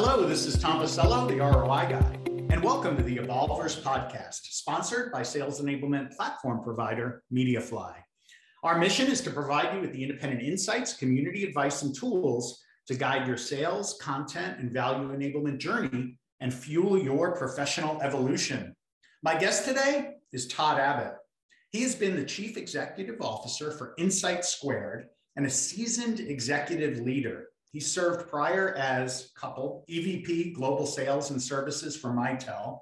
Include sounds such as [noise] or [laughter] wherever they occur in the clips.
Hello, this is Tom Pisello, the ROI guy, and welcome to the Evolvers podcast, sponsored by sales enablement platform provider Mediafly. Our mission is to provide you with the independent insights, community advice, and tools to guide your sales, content, and value enablement journey and fuel your professional evolution. My guest today is Todd Abbott. He has been the Chief Executive Officer for Insight Squared and a seasoned executive leader he served prior as couple EVP Global Sales and Services for Mitel,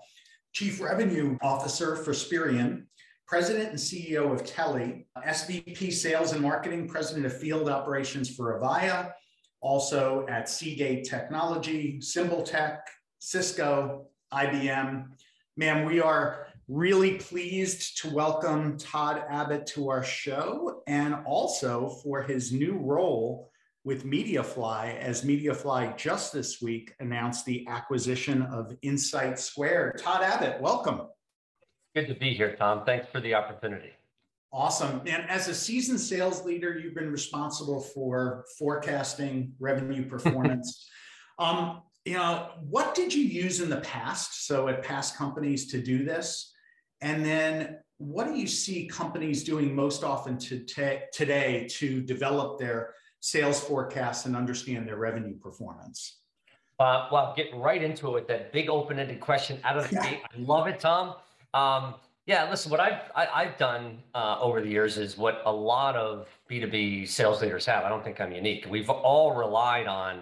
Chief Revenue Officer for Spirion, President and CEO of Telly, SVP Sales and Marketing, President of Field Operations for Avaya, also at Seagate Technology, Symbol Tech, Cisco, IBM. Ma'am, we are really pleased to welcome Todd Abbott to our show and also for his new role with Mediafly as Mediafly just this week announced the acquisition of Insight Squared. Todd Abbott, welcome. Good to be here, Tom. Thanks for the opportunity. Awesome. And as a seasoned sales leader, you've been responsible for forecasting revenue [laughs] performance. um, you know, what did you use in the past? So at past companies to do this? And then what do you see companies doing most often to t- today to develop their sales forecasts and understand their revenue performance? Uh, well, get right into it with that big open-ended question out of the gate. I love it, Tom. Um, yeah, listen, what I've I, have i have done uh, over the years is what a lot of B2B sales leaders have. I don't think I'm unique. We've all relied on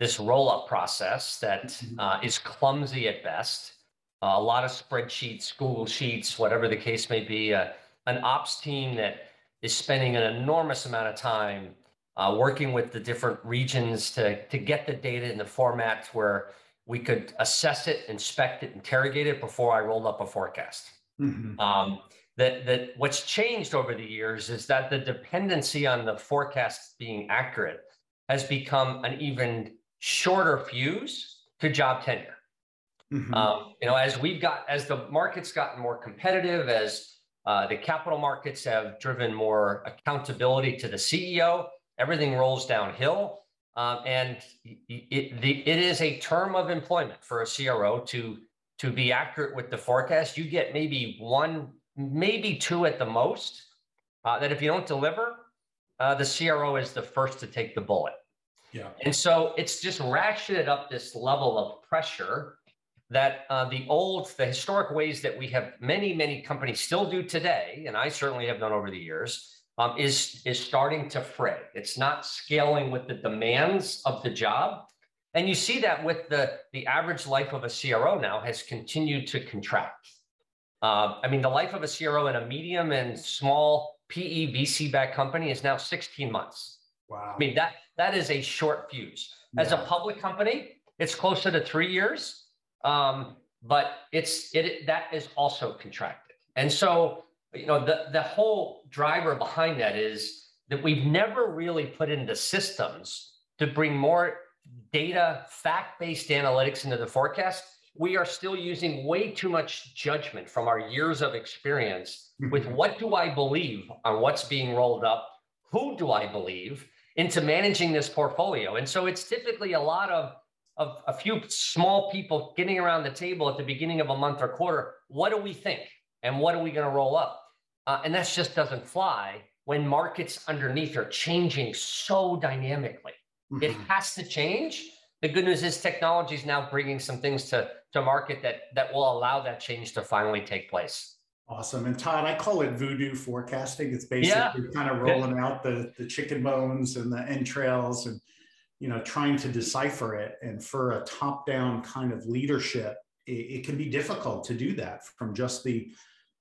this roll-up process that mm-hmm. uh, is clumsy at best. Uh, a lot of spreadsheets, Google Sheets, whatever the case may be. Uh, an ops team that is spending an enormous amount of time uh, working with the different regions to, to get the data in the formats where we could assess it, inspect it, interrogate it before I rolled up a forecast. Mm-hmm. Um, that, that what's changed over the years is that the dependency on the forecast being accurate has become an even shorter fuse to job tenure. Mm-hmm. Um, you know, as we've got, as the market's gotten more competitive, as uh, the capital markets have driven more accountability to the CEO, everything rolls downhill. Um, and it, the, it is a term of employment for a CRO to, to be accurate with the forecast. You get maybe one, maybe two at the most. Uh, that if you don't deliver, uh, the CRO is the first to take the bullet. Yeah. And so it's just ratcheted up this level of pressure that uh, the old, the historic ways that we have many, many companies still do today, and I certainly have done over the years, um, is is starting to fray. It's not scaling with the demands of the job, and you see that with the the average life of a CRO now has continued to contract. Uh, I mean, the life of a CRO in a medium and small PE VC backed company is now 16 months. Wow. I mean that that is a short fuse. As yeah. a public company, it's closer to three years, um, but it's it that is also contracted, and so you know the the whole driver behind that is that we've never really put into systems to bring more data fact-based analytics into the forecast. We are still using way too much judgment from our years of experience with mm-hmm. what do i believe on what's being rolled up who do i believe into managing this portfolio. And so it's typically a lot of of a few small people getting around the table at the beginning of a month or quarter. What do we think? And what are we going to roll up uh, and that just doesn't fly when markets underneath are changing so dynamically. Mm-hmm. It has to change. The good news is technology is now bringing some things to, to market that, that will allow that change to finally take place. Awesome. And Todd, I call it voodoo forecasting. It's basically yeah. kind of rolling out the, the chicken bones and the entrails and, you know, trying to decipher it. And for a top down kind of leadership, it, it can be difficult to do that from just the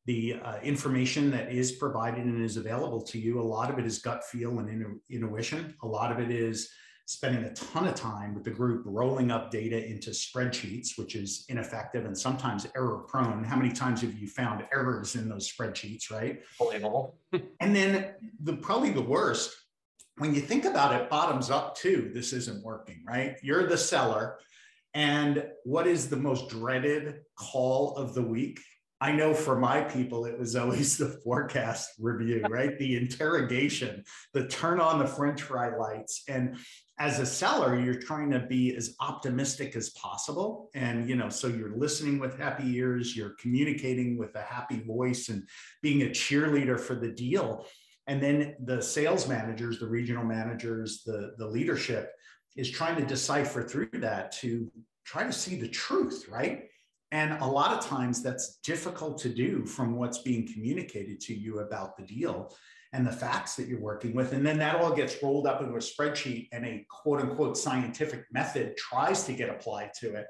the uh, information that is provided and is available to you, a lot of it is gut feel and intu- intuition. A lot of it is spending a ton of time with the group rolling up data into spreadsheets, which is ineffective and sometimes error prone. How many times have you found errors in those spreadsheets, right? Believable. [laughs] and then the probably the worst, when you think about it bottoms up too, this isn't working, right? You're the seller. And what is the most dreaded call of the week? I know for my people, it was always [laughs] the forecast review, right? the interrogation, the turn on the French fry lights. And as a seller you're trying to be as optimistic as possible and you know so you're listening with happy ears you're communicating with a happy voice and being a cheerleader for the deal and then the sales managers the regional managers the the leadership is trying to decipher through that to try to see the truth right and a lot of times that's difficult to do from what's being communicated to you about the deal and the facts that you're working with. And then that all gets rolled up into a spreadsheet and a quote unquote scientific method tries to get applied to it.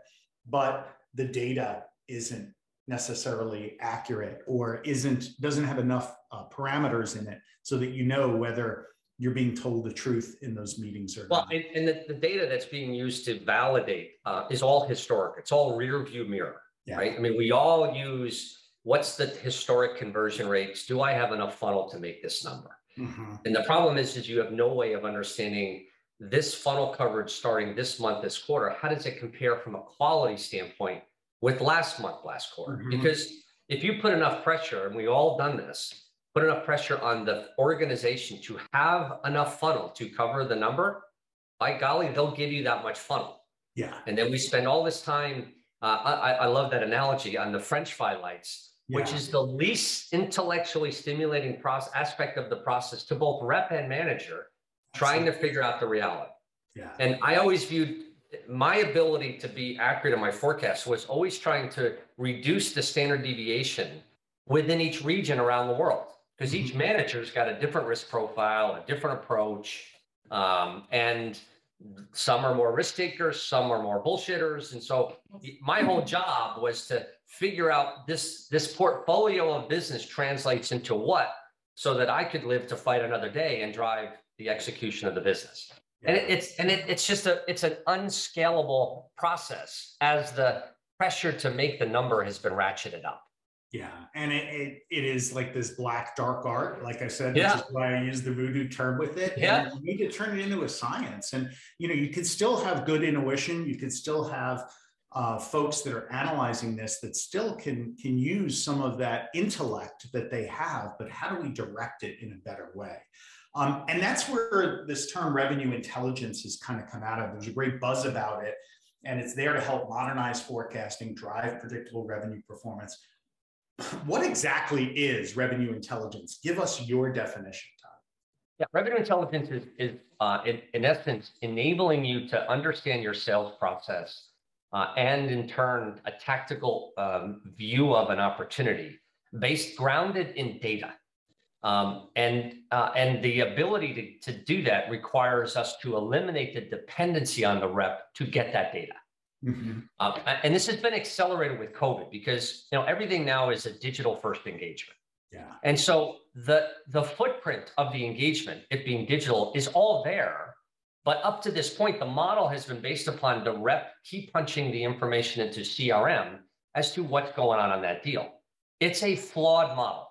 But the data isn't necessarily accurate or isn't doesn't have enough uh, parameters in it so that you know whether you're being told the truth in those meetings or well not. and, the, the data that's being used to validate uh, is all historic it's all rear view mirror yeah. right i mean we all use what's the historic conversion rates? Do I have enough funnel to make this number? Mm-hmm. And the problem is, is you have no way of understanding this funnel coverage starting this month, this quarter. How does it compare from a quality standpoint with last month, last quarter? Mm-hmm. Because if you put enough pressure, and we all done this, put enough pressure on the organization to have enough funnel to cover the number, by golly, they'll give you that much funnel. Yeah. And then we spend all this time. Uh, I, I love that analogy on the French fry lights yeah. which is the least intellectually stimulating process aspect of the process to both rep and manager, trying to figure out the reality. Yeah. And I always viewed my ability to be accurate in my forecast was always trying to reduce the standard deviation within each region around the world because each mm-hmm. manager's got a different risk profile, a different approach, um, and some are more risk takers, some are more bullshitters, and so my whole job was to figure out this this portfolio of business translates into what so that I could live to fight another day and drive the execution of the business. And it, it's and it, it's just a it's an unscalable process as the pressure to make the number has been ratcheted up. Yeah, and it, it, it is like this black dark art, like I said, yeah. which is why I use the voodoo term with it. Yeah, and you need to turn it into a science, and you know you can still have good intuition, you can still have uh, folks that are analyzing this that still can can use some of that intellect that they have, but how do we direct it in a better way? Um, and that's where this term revenue intelligence has kind of come out of. There's a great buzz about it, and it's there to help modernize forecasting, drive predictable revenue performance. What exactly is revenue intelligence? Give us your definition, Todd. Yeah, revenue intelligence is, is uh, in, in essence enabling you to understand your sales process uh, and in turn, a tactical um, view of an opportunity based grounded in data. Um, and uh, and the ability to, to do that requires us to eliminate the dependency on the rep to get that data. Mm-hmm. Uh, and this has been accelerated with COVID because you know everything now is a digital first engagement. Yeah. And so the the footprint of the engagement, it being digital, is all there but up to this point, the model has been based upon the rep keep punching the information into CRM as to what's going on on that deal. It's a flawed model.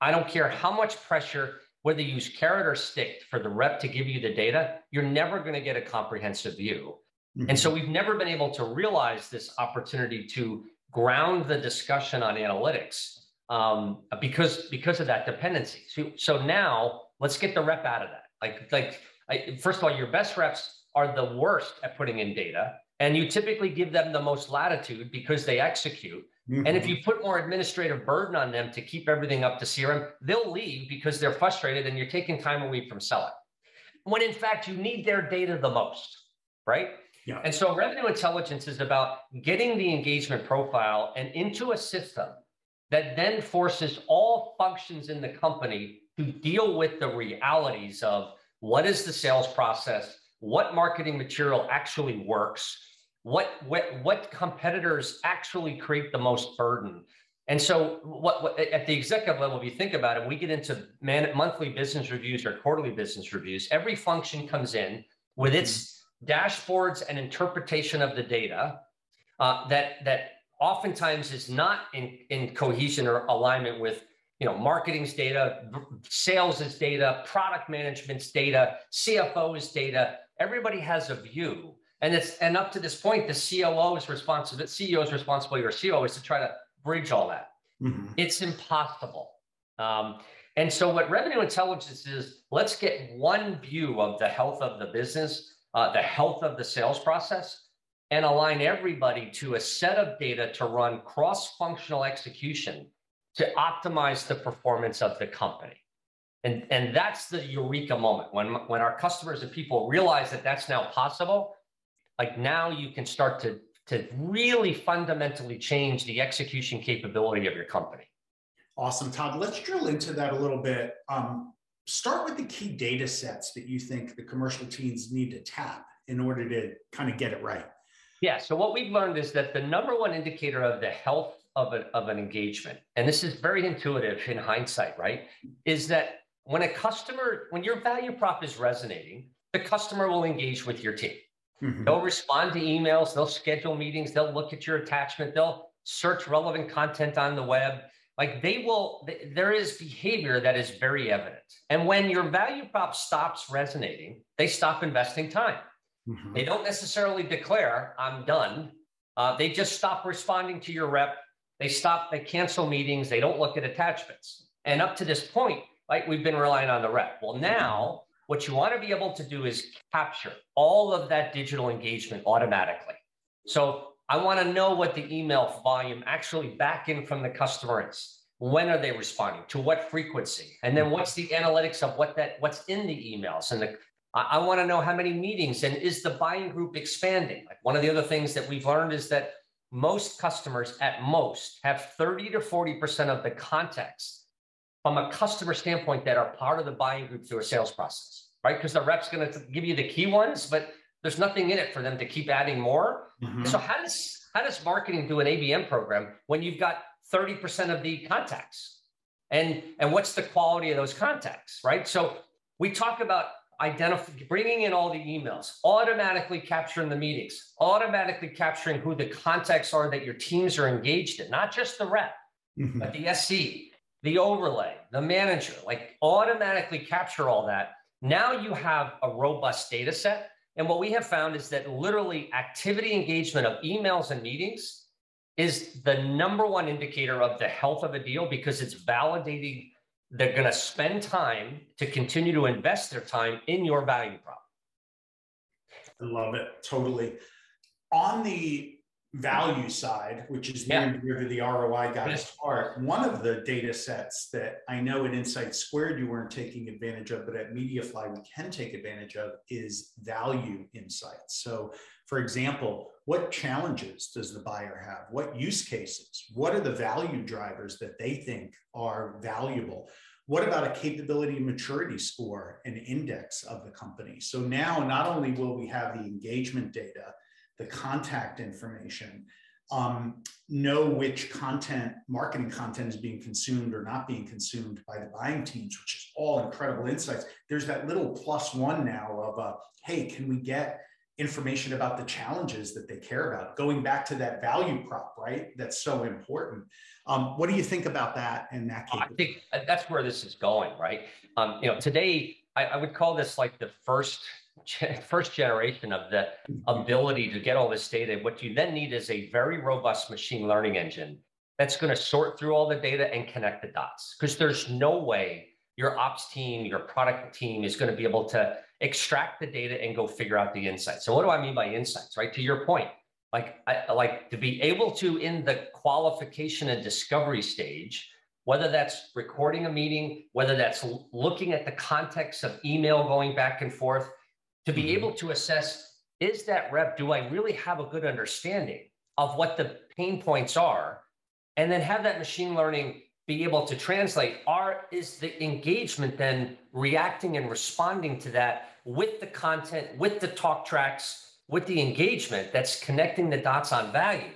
I don't care how much pressure, whether you use carrot or stick for the rep to give you the data, you're never going to get a comprehensive view. Mm-hmm. And so we've never been able to realize this opportunity to ground the discussion on analytics um, because because of that dependency. So, so now let's get the rep out of that. Like like I, first of all, your best reps are the worst at putting in data, and you typically give them the most latitude because they execute. Mm-hmm. And if mm-hmm. you put more administrative burden on them to keep everything up to CRM, they'll leave because they're frustrated and you're taking time away from selling. When in fact, you need their data the most, right? Yeah. And so revenue intelligence is about getting the engagement profile and into a system that then forces all functions in the company to deal with the realities of what is the sales process? What marketing material actually works? What, what, what competitors actually create the most burden? And so, what, what, at the executive level, if you think about it, we get into man, monthly business reviews or quarterly business reviews. Every function comes in with its mm-hmm. Dashboards and interpretation of the data uh, that that oftentimes is not in, in cohesion or alignment with you know, marketing's data, sales is data, product management's data, CFO's data. Everybody has a view. And it's and up to this point, the COO's responsibility, CEO's responsibility or CEO is to try to bridge all that. Mm-hmm. It's impossible. Um, and so what revenue intelligence is, let's get one view of the health of the business uh, the health of the sales process, and align everybody to a set of data to run cross functional execution to optimize the performance of the company. And, and that's the eureka moment when, when our customers and people realize that that's now possible. Like now you can start to, to really fundamentally change the execution capability of your company. Awesome, Todd. Let's drill into that a little bit. Um, start with the key data sets that you think the commercial teams need to tap in order to kind of get it right. Yeah. So what we've learned is that the number one indicator of the health of, a, of an engagement, and this is very intuitive in hindsight, right? Is that when a customer, when your value prop is resonating, the customer will engage with your team. Mm-hmm. They'll respond to emails, they'll schedule meetings, they'll look at your attachment, they'll search relevant content on the web. Like they will, there is behavior that is very evident. And when your value prop stops resonating, they stop investing time. Mm-hmm. They don't necessarily declare, I'm done. Uh, they just stop responding to your rep. They stop, they cancel meetings, they don't look at attachments. And up to this point, right? We've been relying on the rep. Well, now what you want to be able to do is capture all of that digital engagement automatically. So I want to know what the email volume actually back in from the customer is. When are they responding? To what frequency? And then what's the analytics of what that what's in the emails? And the I, I want to know how many meetings and is the buying group expanding? Like one of the other things that we've learned is that most customers at most have 30 to 40% of the context from a customer standpoint that are part of the buying group through a sales process, right? Because the rep's going to give you the key ones, but there's nothing in it for them to keep adding more. Mm-hmm. So how does how does marketing do an ABM program when you've got 30% of the contacts? And and what's the quality of those contacts, right? So we talk about identifying, bringing in all the emails, automatically capturing the meetings, automatically capturing who the contacts are that your teams are engaged in, not just the rep, mm-hmm. but the SC, the overlay, the manager, like automatically capture all that. Now you have a robust data set. And what we have found is that literally activity engagement of emails and meetings is the number one indicator of the health of a deal because it's validating they're going to spend time to continue to invest their time in your value prop. I love it. Totally. On the value side, which is near and dear to the ROI guy's heart, one of the data sets that I know at Insight Squared you weren't taking advantage of, but at Mediafly we can take advantage of is value insights. So, for example, what challenges does the buyer have? What use cases? What are the value drivers that they think are valuable? What about a capability maturity score and index of the company? So now not only will we have the engagement data, the contact information, um, know which content, marketing content is being consumed or not being consumed by the buying teams, which is all incredible insights. There's that little plus one now of, uh, hey, can we get information about the challenges that they care about? Going back to that value prop, right? That's so important. Um, what do you think about that and that? I think that's where this is going, right? Um, you know, today I, I would call this like the first first generation of the mm-hmm. ability to get all this data. What you then need is a very robust machine learning engine that's going to sort through all the data and connect the dots. Because there's no way your ops team, your product team is going to be able to extract the data and go figure out the insights. So what do I mean by insights? Right to your point, like I like to be able to in the qualification and discovery stage whether that's recording a meeting, whether that's looking at the context of email going back and forth, to be mm-hmm. able to assess is that rep, do I really have a good understanding of what the pain points are? And then have that machine learning be able to translate are is the engagement then reacting and responding to that with the content with the talk tracks with the engagement that's connecting the dots on value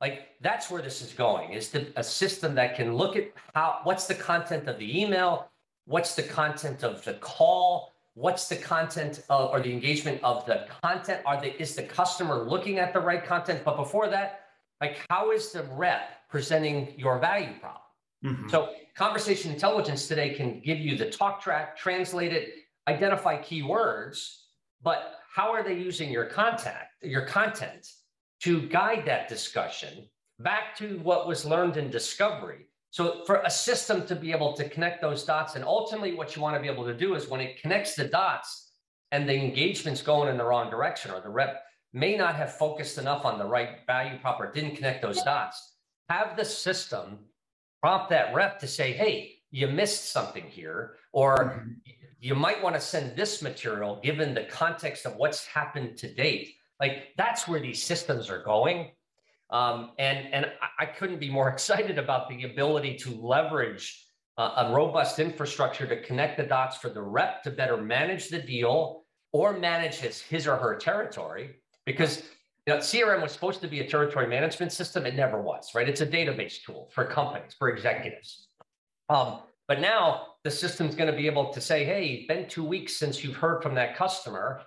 like that's where this is going is the, a system that can look at how what's the content of the email what's the content of the call what's the content of, or the engagement of the content? Are the is the customer looking at the right content? But before that like how is the rep presenting your value prop? Mm-hmm. so conversation intelligence today can give you the talk track translate it identify keywords but how are they using your contact your content to guide that discussion back to what was learned in discovery so for a system to be able to connect those dots, and ultimately what you want to be able to do is when it connects the dots and the engagement's going in the wrong direction, or the rep may not have focused enough on the right value prop or didn't connect those dots, have the system prompt that rep to say, hey, you missed something here, or mm-hmm. you might want to send this material given the context of what's happened to date. Like that's where these systems are going. Um, and and I couldn't be more [laughs] excited about the ability to leverage uh, a robust infrastructure to connect the dots for the rep to better manage the deal or manage his, his or her territory. Because you know, CRM was supposed to be a territory management system. It never was, right? It's a database tool for companies, for executives. Um, but now the system's going to be able to say, hey, it's been two weeks since you've heard from that customer.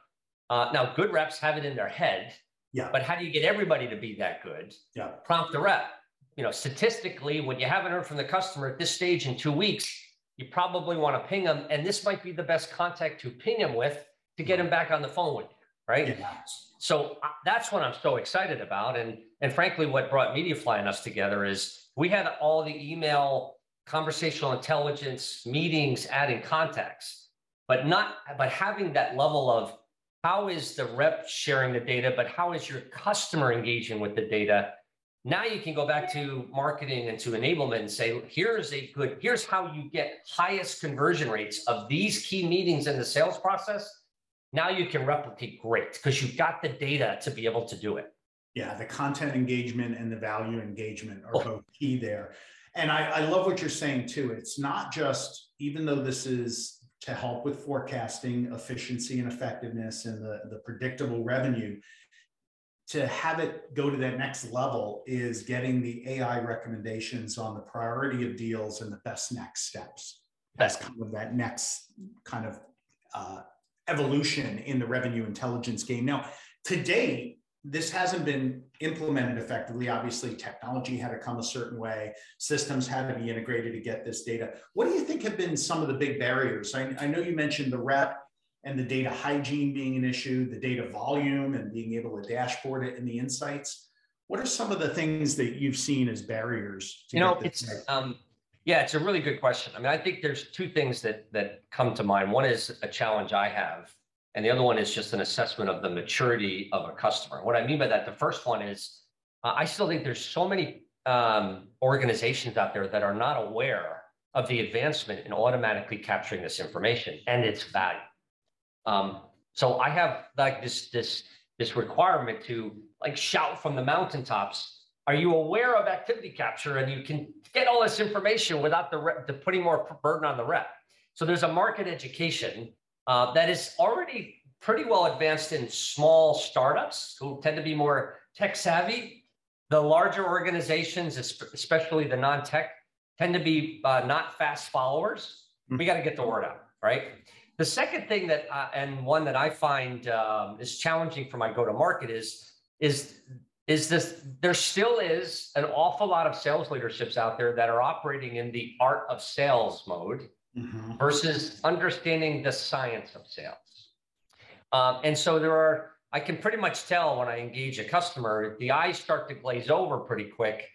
Uh, now, good reps have it in their head. Yeah. But how do you get everybody to be that good? Yeah. Prompt the rep. You know, statistically, when you haven't heard from the customer at this stage in two weeks, you probably want to ping them. And this might be the best contact to ping them with to get them back on the phone with you. Right. Yeah. So uh, that's what I'm so excited about. And, and frankly, what brought MediaFly and us together is we had all the email conversational intelligence meetings adding contacts but not but having that level of how is the rep sharing the data but how is your customer engaging with the data now you can go back to marketing and to enablement and say here's a good here's how you get highest conversion rates of these key meetings in the sales process now you can replicate great because you've got the data to be able to do it yeah the content engagement and the value engagement are oh. both key there and I, I love what you're saying too. It's not just, even though this is to help with forecasting efficiency and effectiveness and the, the predictable revenue, to have it go to that next level is getting the AI recommendations on the priority of deals and the best next steps. That's kind of that next kind of uh, evolution in the revenue intelligence game. Now, to date, this hasn't been implemented effectively. Obviously, technology had to come a certain way, systems had to be integrated to get this data. What do you think have been some of the big barriers? I, I know you mentioned the rep and the data hygiene being an issue, the data volume and being able to dashboard it in the insights. What are some of the things that you've seen as barriers? you know, it's um, yeah, it's a really good question. I mean, I think there's two things that that come to mind. One is a challenge I have and the other one is just an assessment of the maturity of a customer. What I mean by that, the first one is uh, I still think there's so many um, organizations out there that are not aware of the advancement in automatically capturing this information and its value. Um, so I have like this this this requirement to like shout from the mountaintops. Are you aware of activity capture? And you can get all this information without the, rep, the putting more burden on the rep. So there's a market education uh, that is already pretty well advanced in small startups who tend to be more tech savvy. The larger organizations, especially the non tech, tend to be uh, not fast followers. We got to get the word out, right? The second thing that, uh, and one that I find um, is challenging for my go to market is, is is this there still is an awful lot of sales leaderships out there that are operating in the art of sales mode mm-hmm. versus understanding the science of sales. Um, and so there are, I can pretty much tell when I engage a customer, the eyes start to glaze over pretty quick.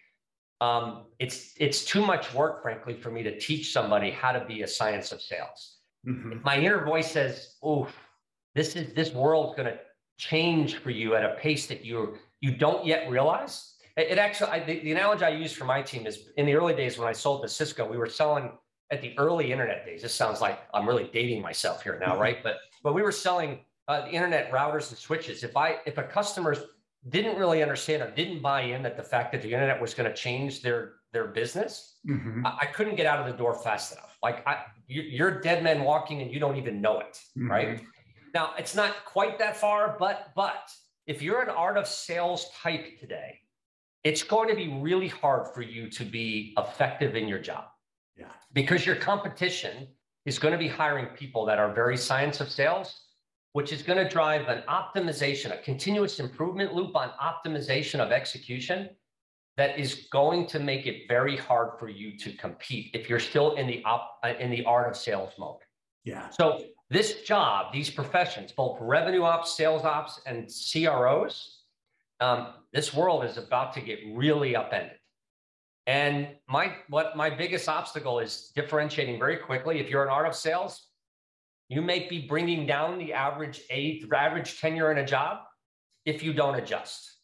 Um, it's it's too much work, frankly, for me to teach somebody how to be a science of sales. Mm-hmm. My inner voice says, "Oh, this is this world's going to change for you at a pace that you you don't yet realize." It, it actually, I, the, the analogy I use for my team is in the early days when I sold to Cisco, we were selling at the early internet days. This sounds like I'm really dating myself here now, mm-hmm. right? But but we were selling uh, internet routers and switches. If I if a customer didn't really understand or didn't buy in that the fact that the internet was going to change their their business, mm-hmm. I, I, couldn't get out of the door fast enough. Like I, you, are dead men walking and you don't even know it, mm-hmm. right? Now it's not quite that far, but but if you're an art of sales type today, it's going to be really hard for you to be effective in your job. Yeah. Because your competition is going to be hiring people that are very science of sales, which is going to drive an optimization, a continuous improvement loop on optimization of execution that is going to make it very hard for you to compete if you're still in the op, uh, in the art of sales mode. Yeah. So this job, these professions, both revenue ops, sales ops, and CROs, um, this world is about to get really upended. And my what my biggest obstacle is differentiating very quickly. If you're an art of sales, You may be bringing down the average age, average tenure in a job if you don't adjust.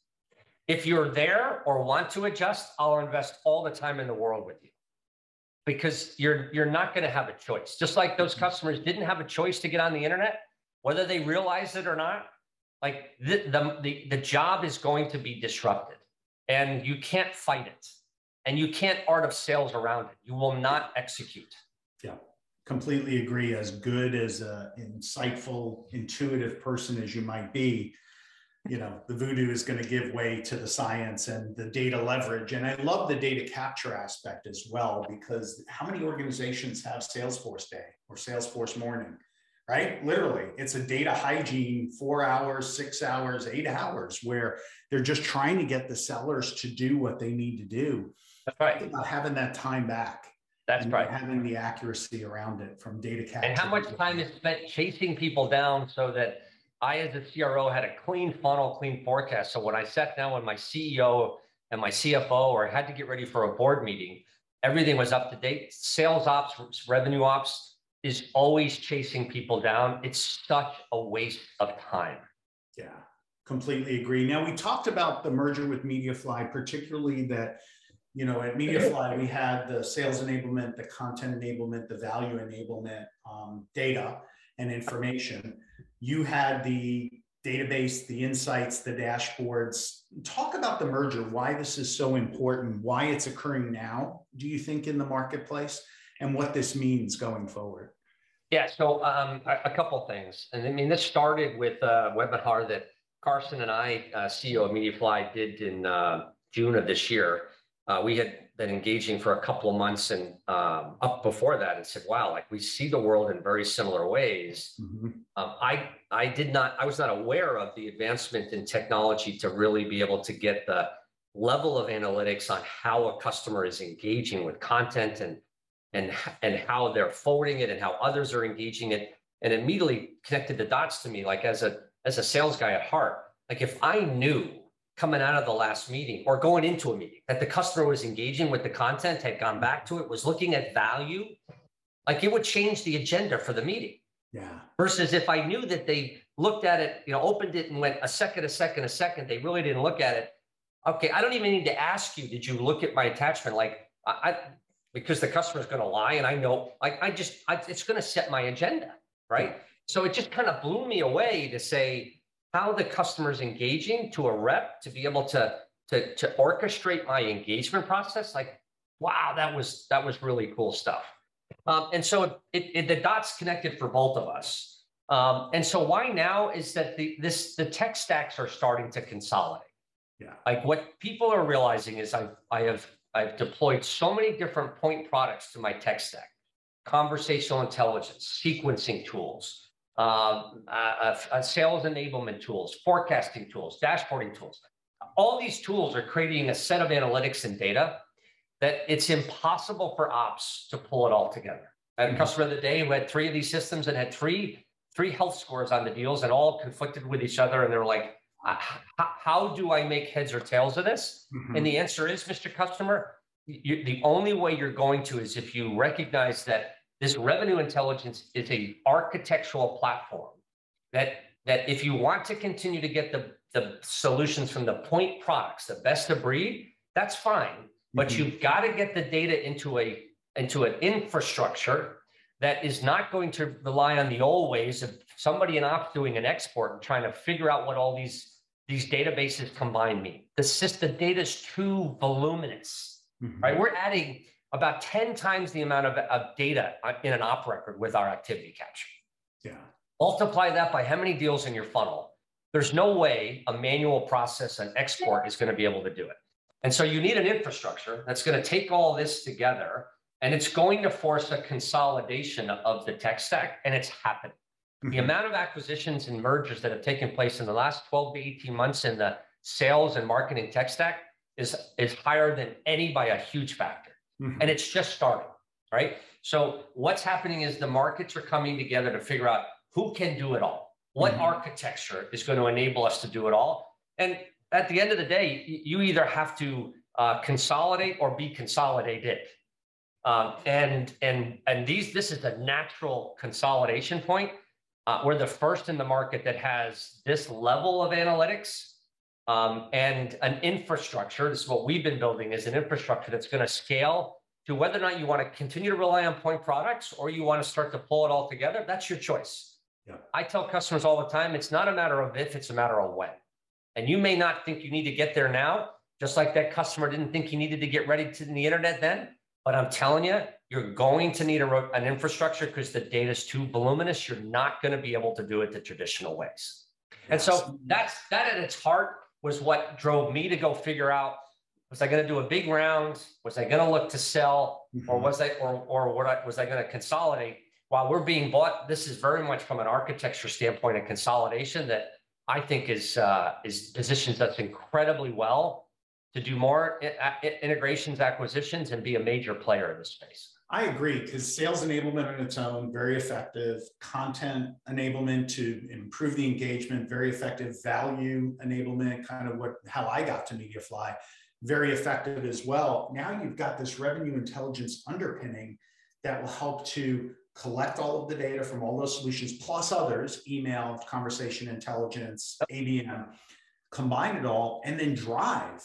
If you're there or want to adjust, I'll invest all the time in the world with you because you're you're not going to have a choice. Just like those mm-hmm. customers didn't have a choice to get on the internet, whether they realize it or not. Like the, the the the job is going to be disrupted, and you can't fight it, and you can't art of sales around it. You will not execute. Yeah, completely agree. As good as an insightful, intuitive person as you might be, you know the voodoo is going to give way to the science and the data leverage and i love the data capture aspect as well because how many organizations have salesforce day or salesforce morning right literally it's a data hygiene four hours six hours eight hours where they're just trying to get the sellers to do what they need to do that's right about having that time back that's right having the accuracy around it from data capture and how much time is spent chasing people down so that I, as a CRO, had a clean funnel, clean forecast. So when I sat down with my CEO and my CFO, or had to get ready for a board meeting, everything was up to date. Sales ops, revenue ops is always chasing people down. It's such a waste of time. Yeah, completely agree. Now we talked about the merger with MediaFly, particularly that you know at MediaFly we had the sales enablement, the content enablement, the value enablement um, data and information you had the database, the insights, the dashboards. Talk about the merger, why this is so important, why it's occurring now, do you think, in the marketplace, and what this means going forward? Yeah, so um, a, a, couple things. And I mean, this started with a webinar that Carson and I, uh, CEO of MediaFly, did in uh, June of this year. Uh, we had been engaging for a couple of months and um, up before that and said, wow, like we see the world in very similar ways. Mm-hmm. Um, I, I did not, I was not aware of the advancement in technology to really be able to get the level of analytics on how a customer is engaging with content and, and, and how they're forwarding it and how others are engaging it. And immediately connected the dots to me, like as a, as a sales guy at heart, like if I knew coming out of the last meeting or going into a meeting that the customer was engaging with the content, had gone back to it, was looking at value, like it would change the agenda for the meeting. Yeah. Versus if I knew that they looked at it, you know, opened it and went a second, a second, a second, they really didn't look at it. Okay, I don't even need to ask you, did you look at my attachment? Like I, I because the customer's going to lie and I know, like I just, I, it's going to set my agenda, right? So it just kind of blew me away to say, how the customer's engaging to a rep to be able to to to orchestrate my engagement process like wow that was that was really cool stuff. Um, and so it, it, the dots connected for both of us. Um, and so why now is that the this the tech stacks are starting to consolidate. Yeah. Like what people are realizing is i've i have i've deployed so many different point products to my tech stack. Conversational intelligence sequencing tools um, uh, uh, sales enablement tools, forecasting tools, dashboarding tools. All these tools are creating a set of analytics and data that it's impossible for ops to pull it all together. I had a mm-hmm. customer of the day who had three of these systems and had three three health scores on the deals and all conflicted with each other. And they're like, how do I make heads or tails of this? Mm-hmm. And the answer is, Mr. Customer, you, the only way you're going to is if you recognize that this revenue intelligence is a architectural platform that that if you want to continue to get the, the solutions from the point products, the best of breed, that's fine. But mm-hmm. you've got to get the data into a into an infrastructure that is not going to rely on the old ways of somebody in ops doing an export and trying to figure out what all these these databases combine mean. The system, data is too voluminous, mm-hmm. right? We're adding about 10 times the amount of, of data in an op record with our activity capture. Yeah. Multiply that by how many deals in your funnel. There's no way a manual process and export is going to be able to do it. And so you need an infrastructure that's going to take all this together and it's going to force a consolidation of the tech stack and it's happening. Mm-hmm. The amount of acquisitions and mergers that have taken place in the last 12 to 18 months in the sales and marketing tech stack is, is higher than any by a huge factor mm-hmm. and it's just starting, right? So what's happening is the markets are coming together to figure out who can do it all. What mm-hmm. architecture is going to enable us to do it all? And at the end of the day, you either have to uh, consolidate or be consolidated. Um, and and and these this is a natural consolidation point. Uh, we're the first in the market that has this level of analytics um, and an infrastructure. This is what we've been building is an infrastructure that's going to scale to whether or not you want to continue to rely on point products or you want to start to pull it all together. That's your choice. Yeah. I tell customers all the time, it's not a matter of if, it's a matter of when. And you may not think you need to get there now, just like that customer didn't think he needed to get ready to the internet then. But I'm telling you, you're going to need a, an infrastructure because the data is too voluminous. You're not going to be able to do it the traditional ways. And so that's that at its heart was what drove me to go figure out was I going to do a big round? Was I going to look to sell, or mm-hmm. was I, or or what I, was I going to consolidate? While we're being bought, this is very much from an architecture standpoint a consolidation that I think is uh, is positions us incredibly well to do more integrations, acquisitions, and be a major player in the space. I agree because sales enablement on its own, very effective. Content enablement to improve the engagement, very effective. Value enablement, kind of what how I got to MediaFly, very effective as well. Now you've got this revenue intelligence underpinning that will help to collect all of the data from all those solutions plus others, email, conversation intelligence, ABM, combine it all, and then drive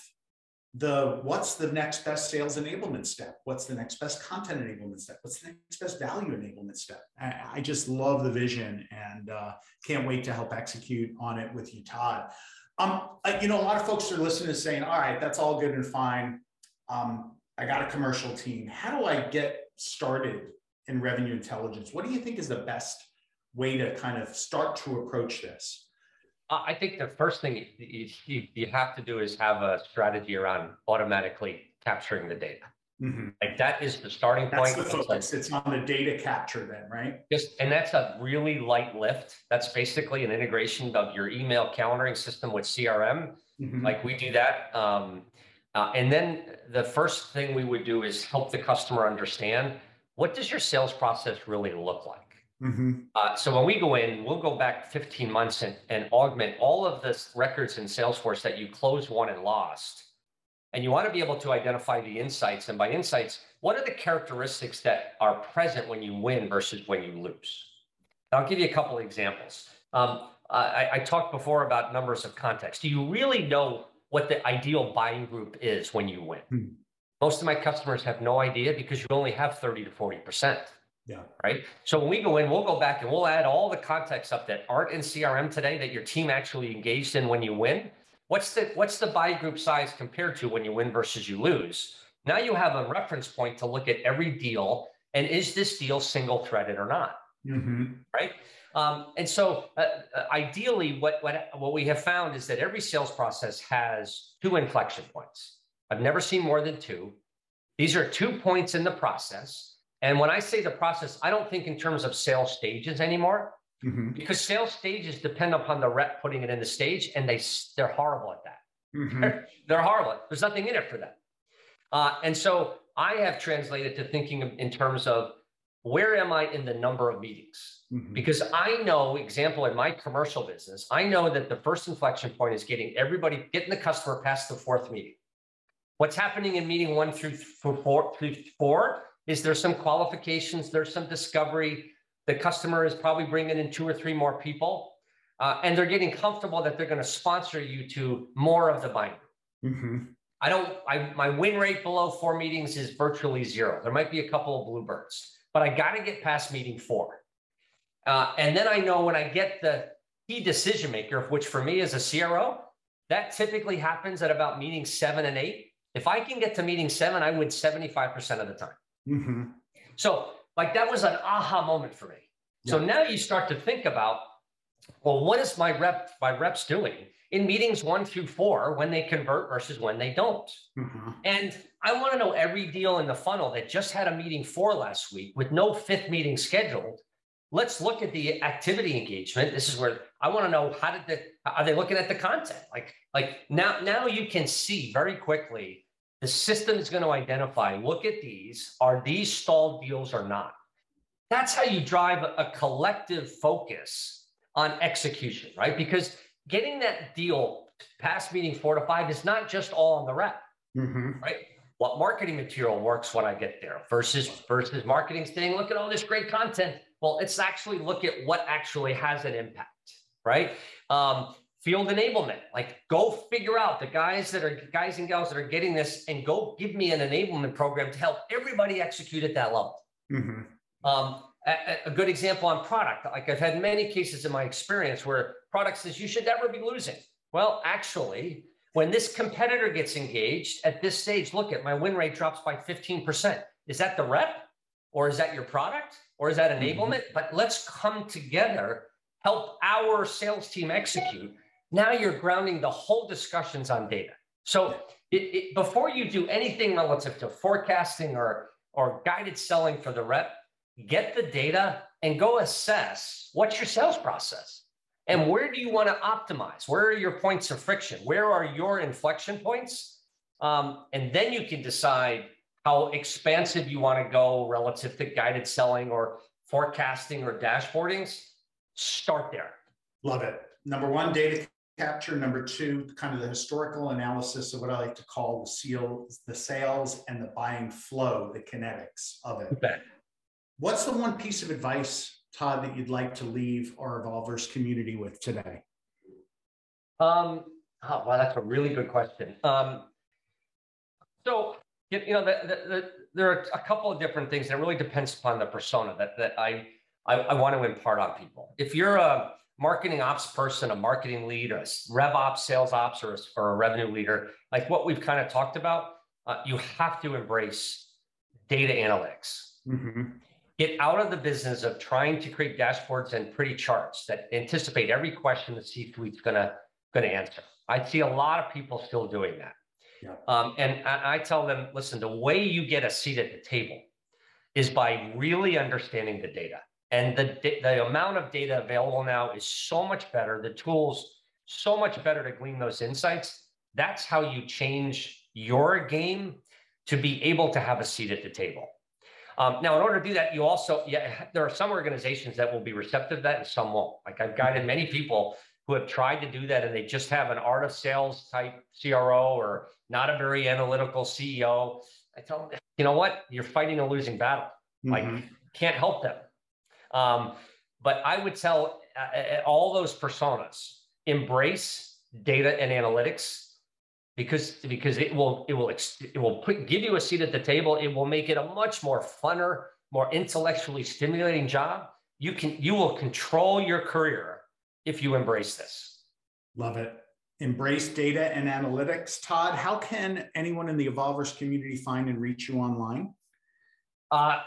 the what's the next best sales enablement step? What's the next best content enablement step? What's the next best value enablement step? I, I just love the vision and uh, can't wait to help execute on it with you todd. Um, you know a lot of folks are listening to saying all right that's all good and fine. Um, i got a commercial team. How do i get started in revenue intelligence? What do you think is the best way to kind of start to approach this I think the first thing you, you, you, have to do is have a strategy around automatically capturing the data. Mm-hmm. Like that is the starting that's point. The focus. It's on the data capture then, right? Just and that's a really light lift. That's basically an integration of your email calendaring system with CRM. Mm-hmm. Like we do that. Um, uh, and then the first thing we would do is help the customer understand what does your sales process really look like Mm-hmm. Uh, so when we go in, we'll go back 15 months and, and augment all of the records in Salesforce that you closed, won, and lost. And you want to be able to identify the insights. And by insights, what are the characteristics that are present when you win versus when you lose? I'll give you a couple of examples. Um, I, I, talked before about numbers of contacts. Do you really know what the ideal buying group is when you win? Hmm. Most of my customers have no idea because you only have 30 to 40 percent. Yeah. Right. So when we go in, we'll go back and we'll add all the context up that aren't in CRM today that your team actually engaged in when you win. What's the what's the buy group size compared to when you win versus you lose? Now you have a reference point to look at every deal and is this deal single threaded or not? Mm-hmm. Right. Um, and so, uh, uh, ideally, what, what what we have found is that every sales process has two inflection points. I've never seen more than two. These are two points in the process and when I say the process, I don't think in terms of sales stages anymore, mm-hmm. because sales stages depend upon the rep putting it in the stage, and they they're horrible at that. Mm-hmm. They're, [laughs] they're, horrible. There's nothing in it for them. Uh, and so I have translated to thinking in terms of where am I in the number of meetings? Mm-hmm. Because I know, example, in my commercial business, I know that the first inflection point is getting everybody, getting the customer past the fourth meeting. What's happening in meeting one through four, through four is there some qualifications? There's some discovery. The customer is probably bringing in two or three more people, uh, and they're getting comfortable that they're going to sponsor you to more of the buying. Mm-hmm. I don't. I, my win rate below four meetings is virtually zero. There might be a couple of bluebirds, but I got to get past meeting four, uh, and then I know when I get the key decision maker, which for me is a CRO, that typically happens at about meeting seven and eight. If I can get to meeting seven, I win 75% of the time. Mm-hmm. So, like, that was an aha moment for me. Yeah. So now you start to think about, well, what is my rep, my reps doing in meetings one through four when they convert versus when they don't? Mm-hmm. And I want to know every deal in the funnel that just had a meeting four last week with no fifth meeting scheduled. Let's look at the activity engagement. This is where I want to know how did the are they looking at the content? Like, like now, now you can see very quickly the system is going to identify look at these, are these stalled deals or not? That's how you drive a collective focus on execution, right? Because getting that deal past meeting four to five is not just all on the rep, mm-hmm. right? what marketing material works when I get there versus versus marketing saying, look at all this great content. Well, it's actually look at what actually has an impact, right? Um, field enablement, like go figure out the guys that are guys and gals that are getting this and go give me an enablement program to help everybody execute at that level. Mm-hmm. Um, a, a, good example on product, like I've had many cases in my experience where product says you should never be losing. Well, actually, when this competitor gets engaged at this stage, look at my win rate drops by 15%. Is that the rep or is that your product or is that mm-hmm. enablement? Mm-hmm. But let's come together, help our sales team execute. Now you're grounding the whole discussions on data. So it, it, before you do anything relative to forecasting or, or guided selling for the rep, get the data and go assess what's your sales process and where do you want to optimize? Where are your points of friction? Where are your inflection points? Um, and then you can decide how expansive you want to go relative to guided selling or forecasting or dashboardings. Start there. Love it. Number one, data capture. Number two, kind of the historical analysis of what I like to call the seal, the sales and the buying flow, the kinetics of it. Okay. What's the one piece of advice Todd, that you'd like to leave our Evolvers community with today? Um, oh, wow, that's a really good question. Um, so, you know, the, the, the, there are a couple of different things that really depends upon the persona that, that I, I, I want to impart on people. If you're a marketing ops person, a marketing lead, a rev ops, sales ops, or a, or a revenue leader, like what we've kind of talked about, uh, you have to embrace data analytics. Mm-hmm get out of the business of trying to create dashboards and pretty charts that anticipate every question the C-suite's gonna gonna answer. I see a lot of people still doing that. Yeah. Um, and I, I tell them, listen, the way you get a seat at the table is by really understanding the data. And the, the amount of data available now is so much better. The tools so much better to glean those insights. That's how you change your game to be able to have a seat at the table. Um, now, in order to do that, you also, yeah, there are some organizations that will be receptive to that and some won't. Like I've guided many people who have tried to do that and they just have an art of sales type CRO or not a very analytical CEO. I tell them, you know what? You're fighting a losing battle. Like, mm-hmm. can't help them. Um, but I would tell uh, uh all those personas embrace data and analytics because because it will it will it will put, give you a seat at the table. It will make it a much more funner, more intellectually stimulating job. You can you will control your career if you embrace this. Love it. Embrace data and analytics. Todd, how can anyone in the Evolvers community find and reach you online? Uh,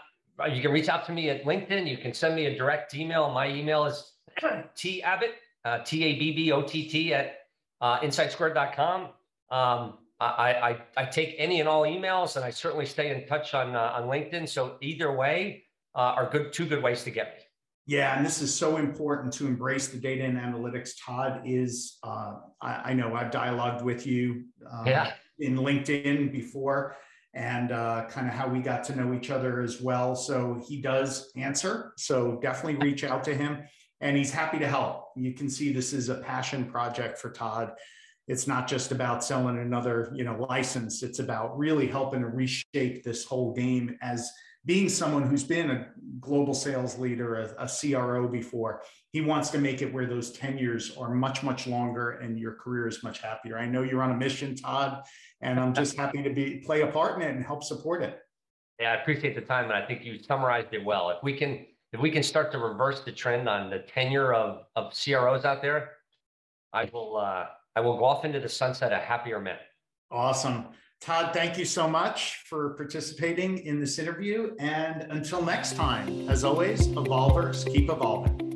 you can reach out to me at LinkedIn. You can send me a direct email. My email is [clears throat] t abbott, uh, T A B B O T T at uh, insightsquared.com. Um, I, I, I take any and all emails, and I certainly stay in touch on uh, on LinkedIn. So either way uh, are good two good ways to get me. Yeah, and this is so important to embrace the data and analytics. Todd is, uh, I, I, know I've dialogued with you uh, yeah. in LinkedIn before, and uh, kind of how we got to know each other as well. So he does answer. So definitely reach out to him, and he's happy to help. You can see this is a passion project for Todd it's not just about selling another you know license it's about really helping to reshape this whole game as being someone who's been a global sales leader a, a, cro before he wants to make it where those tenures are much much longer and your career is much happier i know you're on a mission todd and i'm just [laughs] happy to be play a part in it and help support it yeah i appreciate the time and i think you summarized it well if we can if we can start to reverse the trend on the tenure of of cros out there i will uh I will go off into the sunset a happier man. Awesome. Todd, thank you so much for participating in this interview. And until next time, as always, evolvers keep evolving.